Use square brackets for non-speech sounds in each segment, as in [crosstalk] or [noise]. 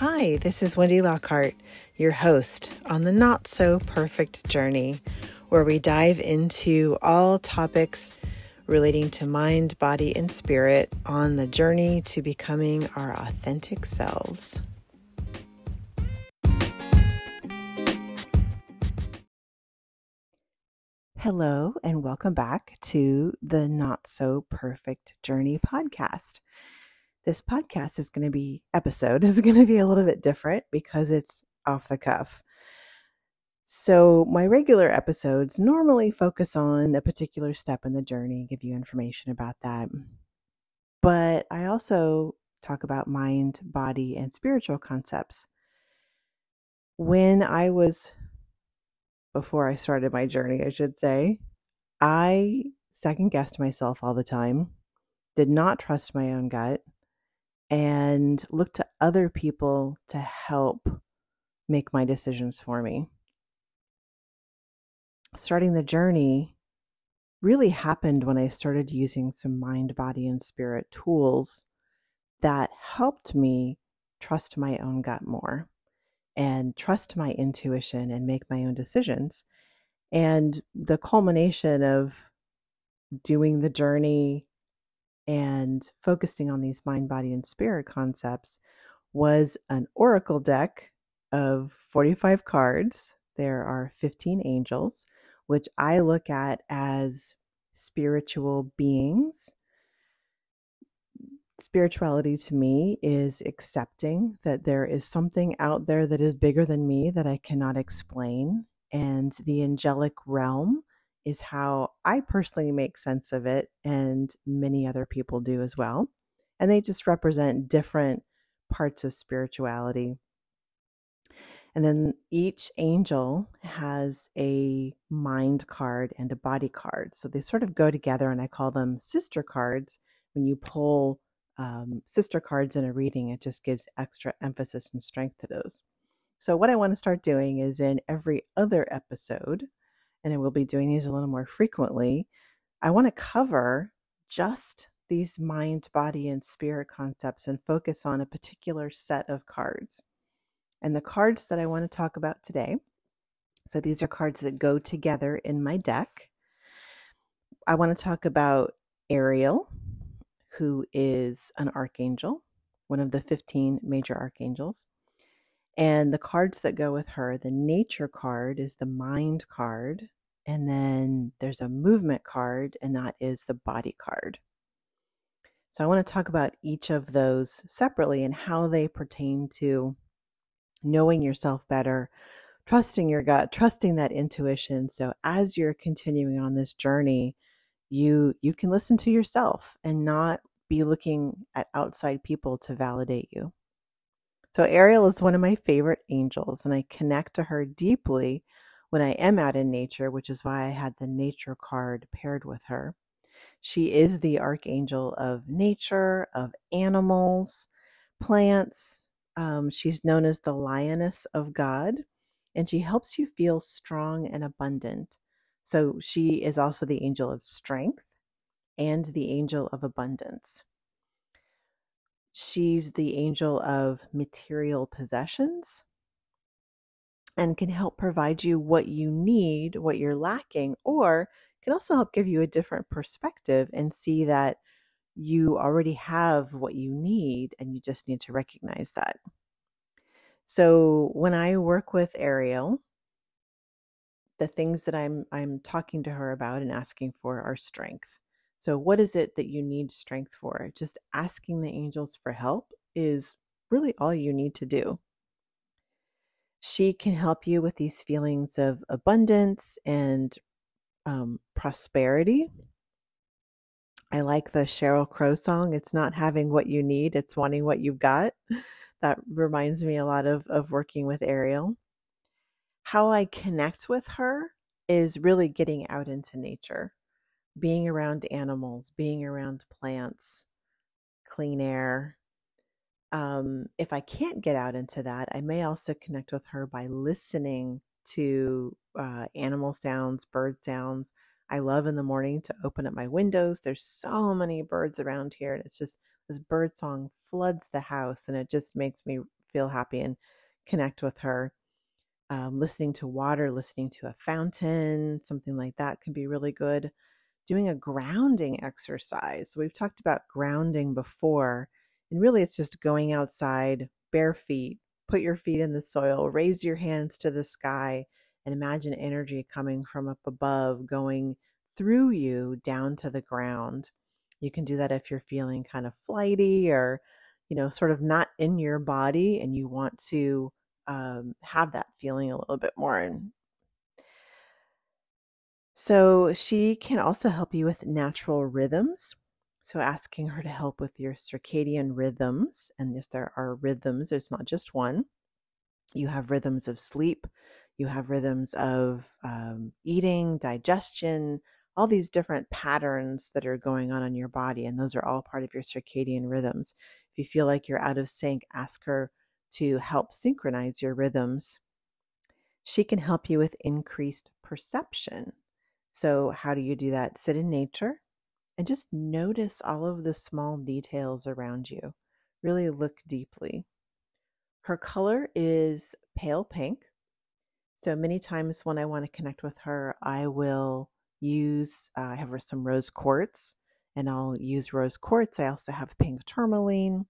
Hi, this is Wendy Lockhart, your host on the Not So Perfect Journey, where we dive into all topics relating to mind, body, and spirit on the journey to becoming our authentic selves. Hello, and welcome back to the Not So Perfect Journey podcast this podcast is going to be episode [laughs] is going to be a little bit different because it's off the cuff. So, my regular episodes normally focus on a particular step in the journey, give you information about that. But I also talk about mind, body, and spiritual concepts. When I was, before I started my journey, I should say, I second guessed myself all the time, did not trust my own gut, and look to other people to help make my decisions for me. Starting the journey really happened when I started using some mind, body, and spirit tools that helped me trust my own gut more and trust my intuition and make my own decisions. And the culmination of doing the journey and focusing on these mind, body, and spirit concepts was an oracle deck of 45 cards. There are 15 angels, which I look at as spiritual beings. Spirituality to me is accepting that there is something out there that is bigger than me that I cannot explain. And the angelic realm is how I personally make sense of it, and many other people do as well. And they just represent different parts of spirituality. And then each angel has a mind card and a body card. So they sort of go together, and I call them sister cards. When you pull um, sister cards in a reading, it just gives extra emphasis and strength to those. So, what I want to start doing is in every other episode, and I will be doing these a little more frequently, I want to cover just these mind, body, and spirit concepts and focus on a particular set of cards. And the cards that I want to talk about today, so these are cards that go together in my deck. I want to talk about Ariel, who is an archangel, one of the 15 major archangels. And the cards that go with her, the nature card is the mind card. And then there's a movement card, and that is the body card. So I want to talk about each of those separately and how they pertain to knowing yourself better, trusting your gut, trusting that intuition. So as you're continuing on this journey, you you can listen to yourself and not be looking at outside people to validate you. So, Ariel is one of my favorite angels, and I connect to her deeply when I am out in nature, which is why I had the nature card paired with her. She is the archangel of nature, of animals, plants. Um, she's known as the lioness of God, and she helps you feel strong and abundant. So, she is also the angel of strength and the angel of abundance. She's the angel of material possessions and can help provide you what you need, what you're lacking, or can also help give you a different perspective and see that you already have what you need and you just need to recognize that. So when I work with Ariel, the things that I'm I'm talking to her about and asking for are strength. So, what is it that you need strength for? Just asking the angels for help is really all you need to do. She can help you with these feelings of abundance and um, prosperity. I like the Sheryl Crow song. It's not having what you need, it's wanting what you've got. That reminds me a lot of, of working with Ariel. How I connect with her is really getting out into nature being around animals, being around plants, clean air. Um, if I can't get out into that, I may also connect with her by listening to uh, animal sounds, bird sounds. I love in the morning to open up my windows. There's so many birds around here, and it's just this bird song floods the house, and it just makes me feel happy and connect with her. Um, listening to water, listening to a fountain, something like that can be really good. Doing a grounding exercise. we've talked about grounding before, and really it's just going outside bare feet, put your feet in the soil, raise your hands to the sky, and imagine energy coming from up above, going through you down to the ground. You can do that if you're feeling kind of flighty or, you know, sort of not in your body and you want to um, have that feeling a little bit more. And so she can also help you with natural rhythms. So asking her to help with your circadian rhythms, and yes, there are rhythms, it's not just one. You have rhythms of sleep, you have rhythms of um, eating, digestion, all these different patterns that are going on in your body, and those are all part of your circadian rhythms. If you feel like you're out of sync, ask her to help synchronize your rhythms. She can help you with increased perception. So, how do you do that? Sit in nature and just notice all of the small details around you. Really look deeply. Her color is pale pink. So many times when I want to connect with her, I will use, uh, I have some rose quartz and I'll use rose quartz. I also have pink tourmaline.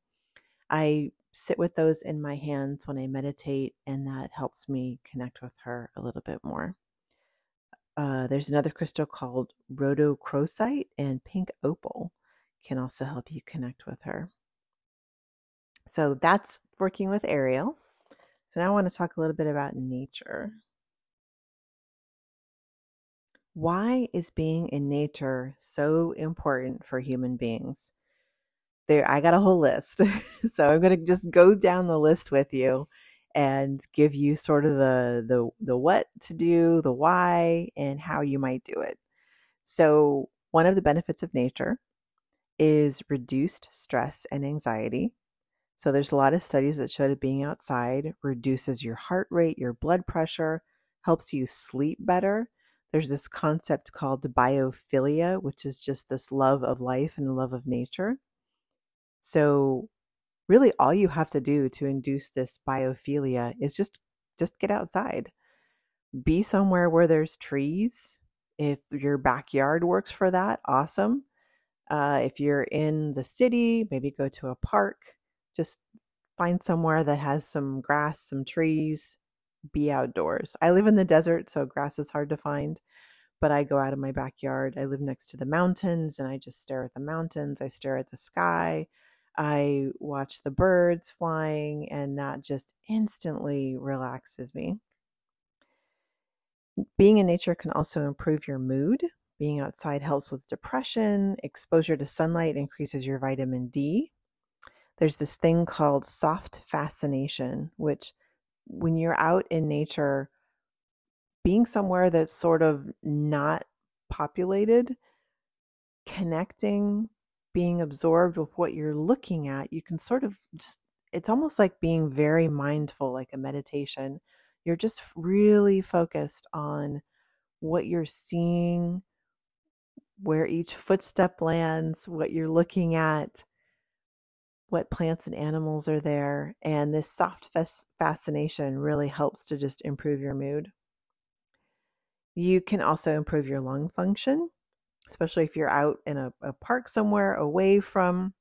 I sit with those in my hands when I meditate, and that helps me connect with her a little bit more. Uh, there's another crystal called rhodochrosite and pink opal can also help you connect with her. So that's working with Ariel. So now I want to talk a little bit about nature. Why is being in nature so important for human beings? There, I got a whole list. [laughs] so I'm going to just go down the list with you and give you sort of the the the what to do, the why, and how you might do it. So, one of the benefits of nature is reduced stress and anxiety. So there's a lot of studies that show that being outside reduces your heart rate, your blood pressure, helps you sleep better. There's this concept called biophilia, which is just this love of life and love of nature. So really all you have to do to induce this biophilia is just just get outside. Be somewhere where there's trees. If your backyard works for that, awesome. Uh, if you're in the city, maybe go to a park just find somewhere that has some grass, some trees, be outdoors. I live in the desert, so grass is hard to find, but I go out of my backyard. I live next to the mountains and I just stare at the mountains. I stare at the sky. I watch the birds flying, and that just instantly relaxes me. Being in nature can also improve your mood. Being outside helps with depression. Exposure to sunlight increases your vitamin D, there's this thing called soft fascination, which when you're out in nature, being somewhere that's sort of not populated, connecting, being absorbed with what you're looking at, you can sort of just, it's almost like being very mindful, like a meditation. You're just really focused on what you're seeing, where each footstep lands, what you're looking at, what plants and animals are there. And this soft fas- fascination really helps to just improve your mood. You can also improve your lung function, especially if you're out in a, a park somewhere away from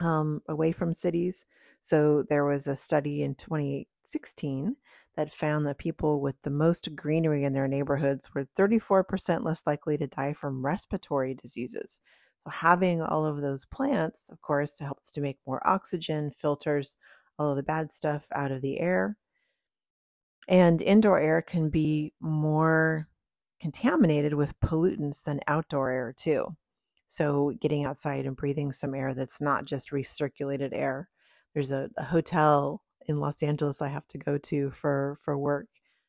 um, away from cities. So there was a study in 2016 that found that people with the most greenery in their neighborhoods were 34% less likely to die from respiratory diseases. So having all of those plants, of course, helps to make more oxygen, filters all of the bad stuff out of the air. And indoor air can be more contaminated with pollutants than outdoor air, too. So, getting outside and breathing some air that's not just recirculated air. There's a, a hotel in Los Angeles I have to go to for, for work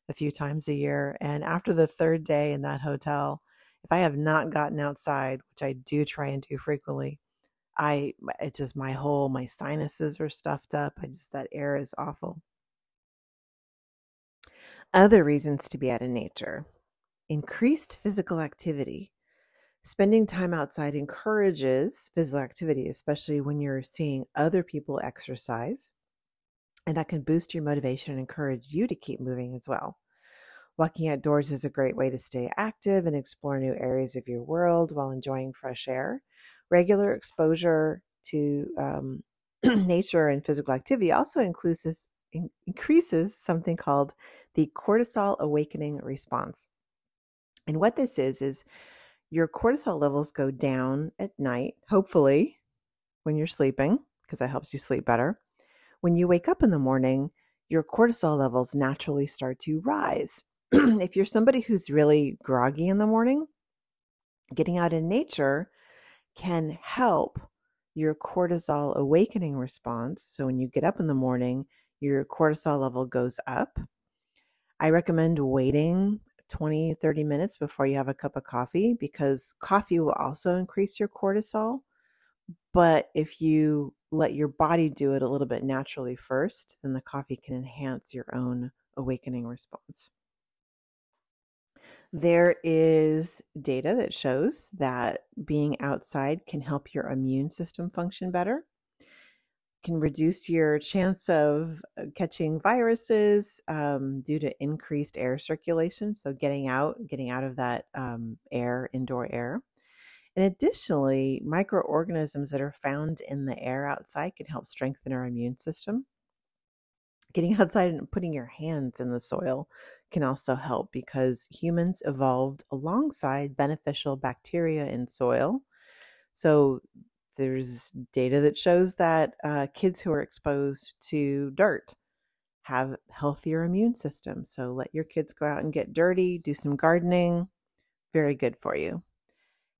a few times a year. And after the third day in that hotel, if I have not gotten outside, which I do try and do frequently, I it's just my whole my sinuses are stuffed up. I just that air is awful. Other reasons to be out in nature. Increased physical activity. Spending time outside encourages physical activity, especially when you're seeing other people exercise. And that can boost your motivation and encourage you to keep moving as well. Walking outdoors is a great way to stay active and explore new areas of your world while enjoying fresh air. Regular exposure to um, [clears throat] nature and physical activity also includes increases something called the cortisol awakening response. And what this is, is your cortisol levels go down at night, hopefully, when you're sleeping, because that helps you sleep better. When you wake up in the morning, your cortisol levels naturally start to rise. [clears throat] if you're somebody who's really groggy in the morning, getting out in nature can help your cortisol awakening response. So when you get up in the morning, your cortisol level goes up. I recommend waiting 20, 30 minutes before you have a cup of coffee because coffee will also increase your cortisol. But if you let your body do it a little bit naturally first, then the coffee can enhance your own awakening response. There is data that shows that being outside can help your immune system function better, can reduce your chance of uh, catching viruses um, due to increased air circulation. So, getting out, getting out of that um, air, indoor air. And additionally, microorganisms that are found in the air outside can help strengthen our immune system. Getting [laughs] outside and putting your hands in the soil can also help because humans evolved alongside beneficial bacteria in soil. So there's data that shows that uh, kids who are exposed to dirt have healthier immune systems. So let your kids go out and get dirty, do some gardening. Very good for you.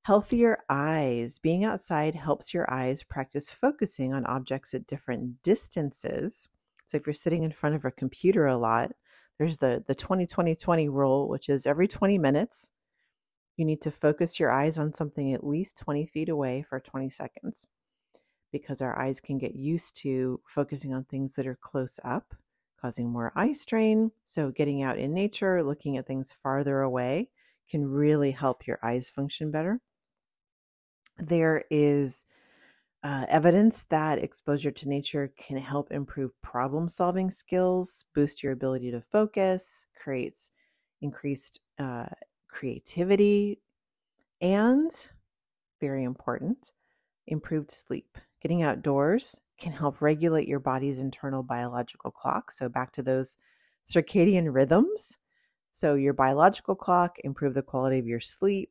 Healthier eyes. Being outside helps your eyes practice focusing on objects at different distances. So if you're sitting in front of a computer a lot, there's the the 20 20 20 rule, which is every 20 minutes you need to focus your eyes on something at least 20 feet away for 20 seconds because our eyes can get used to focusing on things that are close up, causing more eye strain. So, getting out in nature, looking at things farther away can really help your eyes function better. There is uh, evidence that exposure to nature can help improve problem solving skills, boost your ability to focus, creates increased uh, creativity, and very important, improved sleep. Getting outdoors can help regulate your body's internal biological clock. So, back to those circadian rhythms. So, your biological clock, improve the quality of your sleep,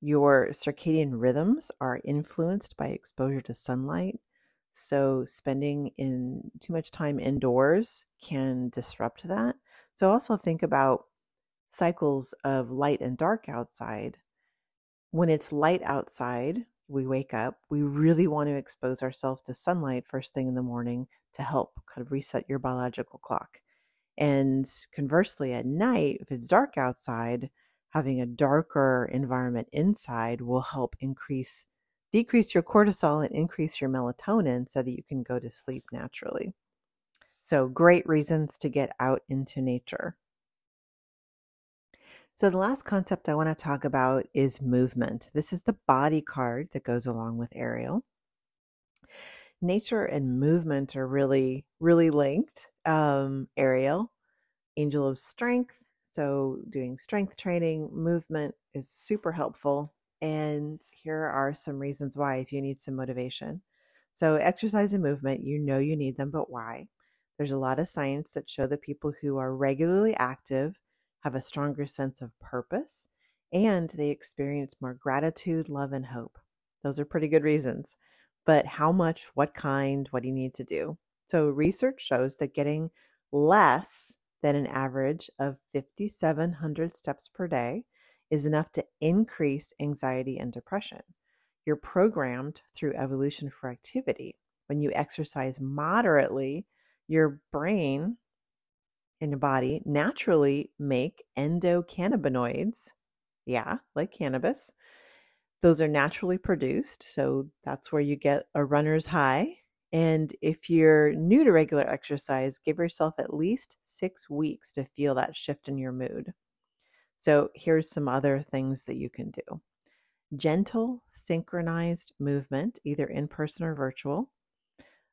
your circadian rhythms are influenced by exposure to sunlight. So, spending in too much time indoors can disrupt that. So, also think about cycles of light and dark outside. When it's light outside, we wake up, we really want to expose ourselves to sunlight first thing in the morning to help kind of reset your biological clock. And conversely, at night, if it's dark outside, having a darker environment inside will help increase decrease your cortisol and increase your melatonin so that you can go to sleep naturally. So, great reasons to get out into nature. So, the last concept I want to talk about is movement. This is the body card that goes along with Ariel. Nature and movement are really, really linked. Um, Ariel, angel of strength, so, doing strength training, movement is super helpful. And here are some reasons why if you need some motivation. So, exercise and movement, you know you need them, but why? There's a lot of science that show that people who are regularly active have a stronger sense of purpose and they experience more gratitude, love, and hope. Those are pretty good reasons. But how much, what kind, what do you need to do? So, research shows that getting less than an average of 5,700 steps per day is enough to increase anxiety and depression. You're programmed through evolution for activity. When you exercise moderately, your brain and your body naturally make endocannabinoids. Yeah, like cannabis. Those are naturally produced. So that's where you get a runner's high and if you're new to regular exercise, give yourself at least six weeks to feel that shift in your mood. So, here's some other things that you can do gentle, synchronized movement, either in person or virtual,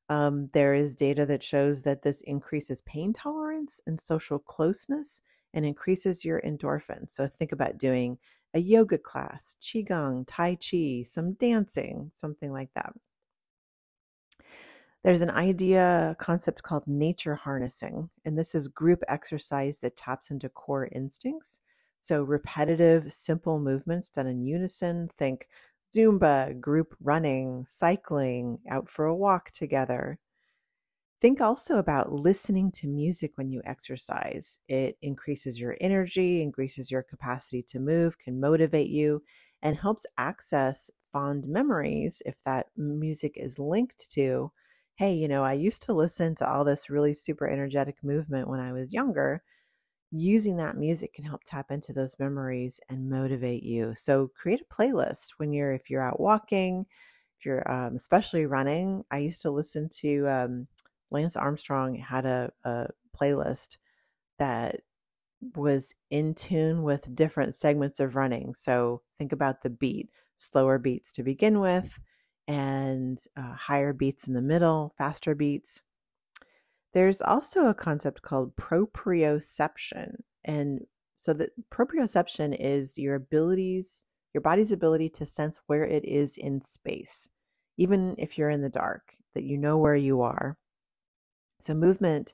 Um, there is data that shows that this increases pain tolerance and social closeness and increases your endorphins. So think about doing a yoga class, qigong, tai chi, some dancing, something like that. There's an idea concept called nature harnessing, and this is group exercise that taps into core instincts. So repetitive, simple movements done in unison. Think Zumba, group running, cycling, out for a walk together. Think also about listening to music when you exercise. It increases your energy, increases your capacity to move, can motivate you, and helps access fond memories if that music is linked to, hey, you know, I used to listen to all this really super energetic movement when I was younger using that music can help tap into those memories and motivate you. So create a playlist when you're if you're out walking, if you're um, especially running. I used to listen to um, Lance Armstrong had a, a playlist that was in tune with different segments of running. So think about the beat, slower beats to begin with, and uh, higher beats in the middle, faster beats. There's also a concept called proprioception. And so the proprioception is your abilities, your body's ability to sense where it is in space, even if you're in the dark, that you know where you are. So movement,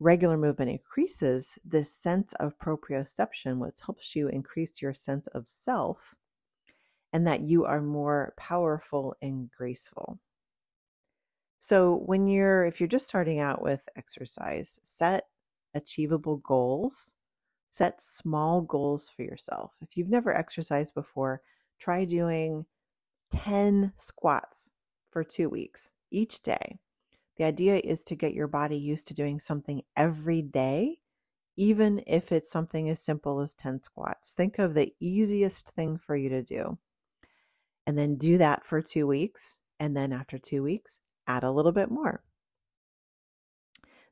regular movement increases this sense of proprioception, which helps you increase your sense of self and that you are more powerful and graceful. So, when you're, if you're just starting out with exercise, set achievable goals, set small goals for yourself. If you've never exercised before, try doing 10 squats for two weeks each day. The idea is to get your body used to doing something every day, even if it's something as simple as 10 squats. Think of the easiest thing for you to do. And then do that for two weeks. And then after two weeks, add a little bit more.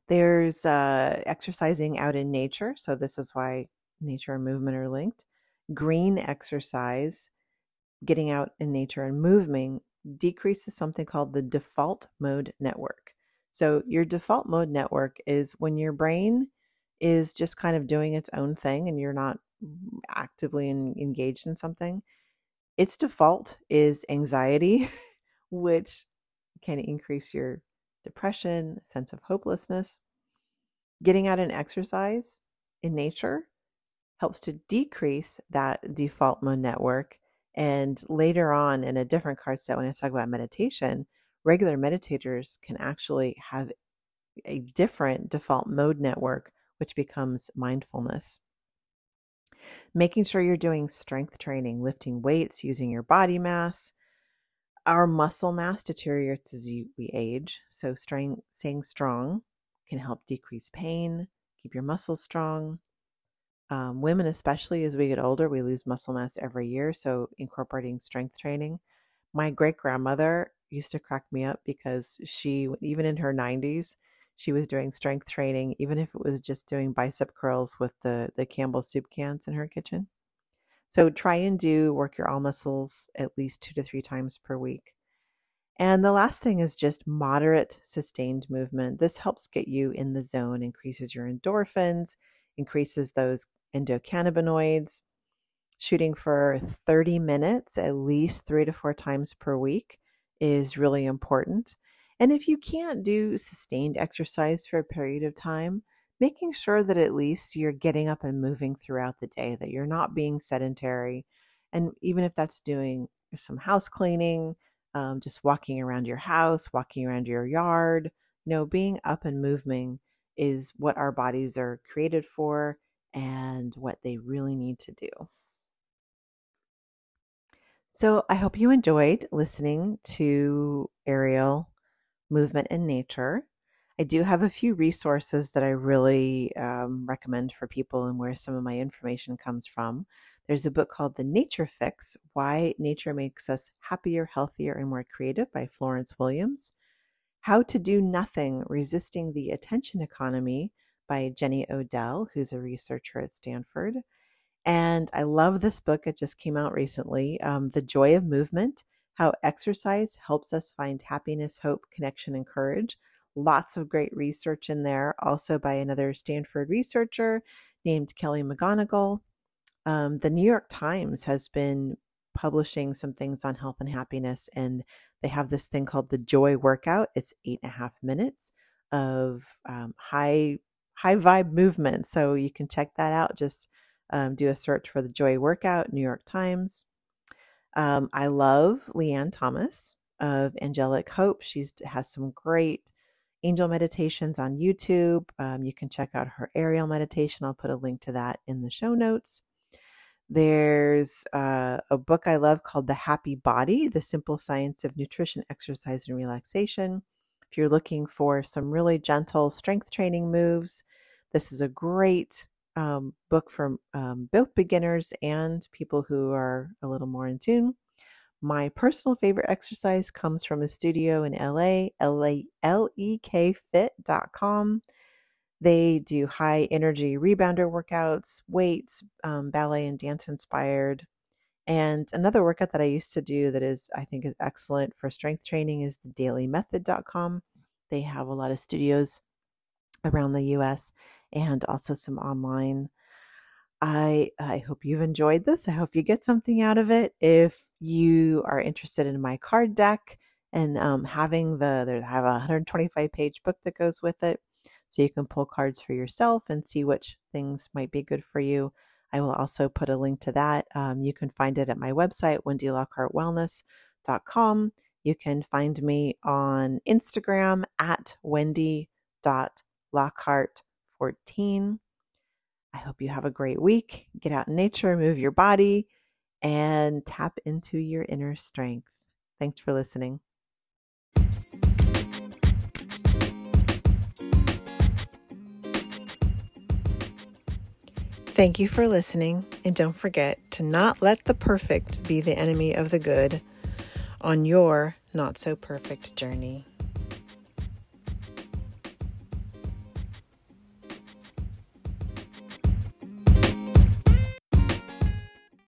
There's uh, exercising out in nature. So, this is why nature and movement are linked. Green exercise, getting out in nature and moving, decreases something called the default mode network. So, your default mode network is when your brain is just kind of doing its own thing and you're not actively in, engaged in something. Its default is anxiety, [laughs] which can increase your depression, sense of hopelessness. Getting out and exercise in nature helps to decrease that default mode network. And later on in a different card set, when I talk about meditation, regular meditators can actually have a different default mode network, which becomes mindfulness. Making sure you're doing strength training, lifting weights, using your body mass, our muscle mass deteriorates as you, we age. So, staying, staying strong can help decrease pain, keep your muscles strong. Um, women, especially as we get older, we lose muscle mass every year. So, incorporating strength training. My great grandmother used to crack me up because she, even in her 90s, she was doing strength training, even if it was just doing bicep curls with the, the Campbell soup cans in her kitchen. So try and do work your all muscles at least two to three times per week. And the last thing is just moderate sustained movement. This helps get you in the zone, increases your endorphins, increases those endocannabinoids. Shooting for 30 minutes, at least three to four times per week, is really important. And if you can't do sustained exercise for a period of time, making sure that at least you're getting up and moving throughout the day, that you're not being sedentary. And even if that's doing some house cleaning, um, just walking around your house, walking around your yard, you know, being up and moving is what our bodies are created for and what they really need to do. So I hope you enjoyed listening to Ariel Movement in Nature. I do have a few resources that I really um, recommend for people and where some of my information comes from. There's a book called The Nature Fix Why Nature Makes Us Happier, Healthier, and More Creative by Florence Williams. How to Do Nothing Resisting the Attention Economy by Jenny Odell, who's a researcher at Stanford. And I love this book. It just came out recently um, The Joy of Movement how exercise helps us find happiness, hope, connection, and courage. Lots of great research in there, also by another Stanford researcher named Kelly McGonigal. Um, the New York Times has been publishing some things on health and happiness, and they have this thing called the Joy Workout. It's eight and a half minutes of um, high high vibe movement, so you can check that out. Just um, do a search for the Joy Workout, New York Times. Um, I love Leanne Thomas of Angelic Hope. She has some great angel meditations on YouTube. Um, you can check out her Ariel meditation. I'll put a link to that in the show notes. There's uh, a book I love called The Happy Body The Simple Science of Nutrition, Exercise, and Relaxation. If you're looking for some really gentle strength training moves, this is a great um, book for um, both beginners and people who are a little more in tune. My personal favorite exercise comes from a studio in LA, lekfit.com. They do high energy rebounder workouts, weights, um, ballet, and dance inspired. And another workout that I used to do that is, I think, is excellent for strength training is the dailymethod.com. They have a lot of studios around the US and also some online. I I hope you've enjoyed this. I hope you get something out of it. If you are interested in my card deck and um, having the there have a 125 page book that goes with it, so you can pull cards for yourself and see which things might be good for you. I will also put a link to that. Um, you can find it at my website, wendylockhart.wellness.com. You can find me on Instagram at wendy.lockhart14. I hope you have a great week. Get out in nature, move your body, and tap into your inner strength. Thanks for listening. Thank you for listening, and don't forget to not let the perfect be the enemy of the good on your not so perfect journey.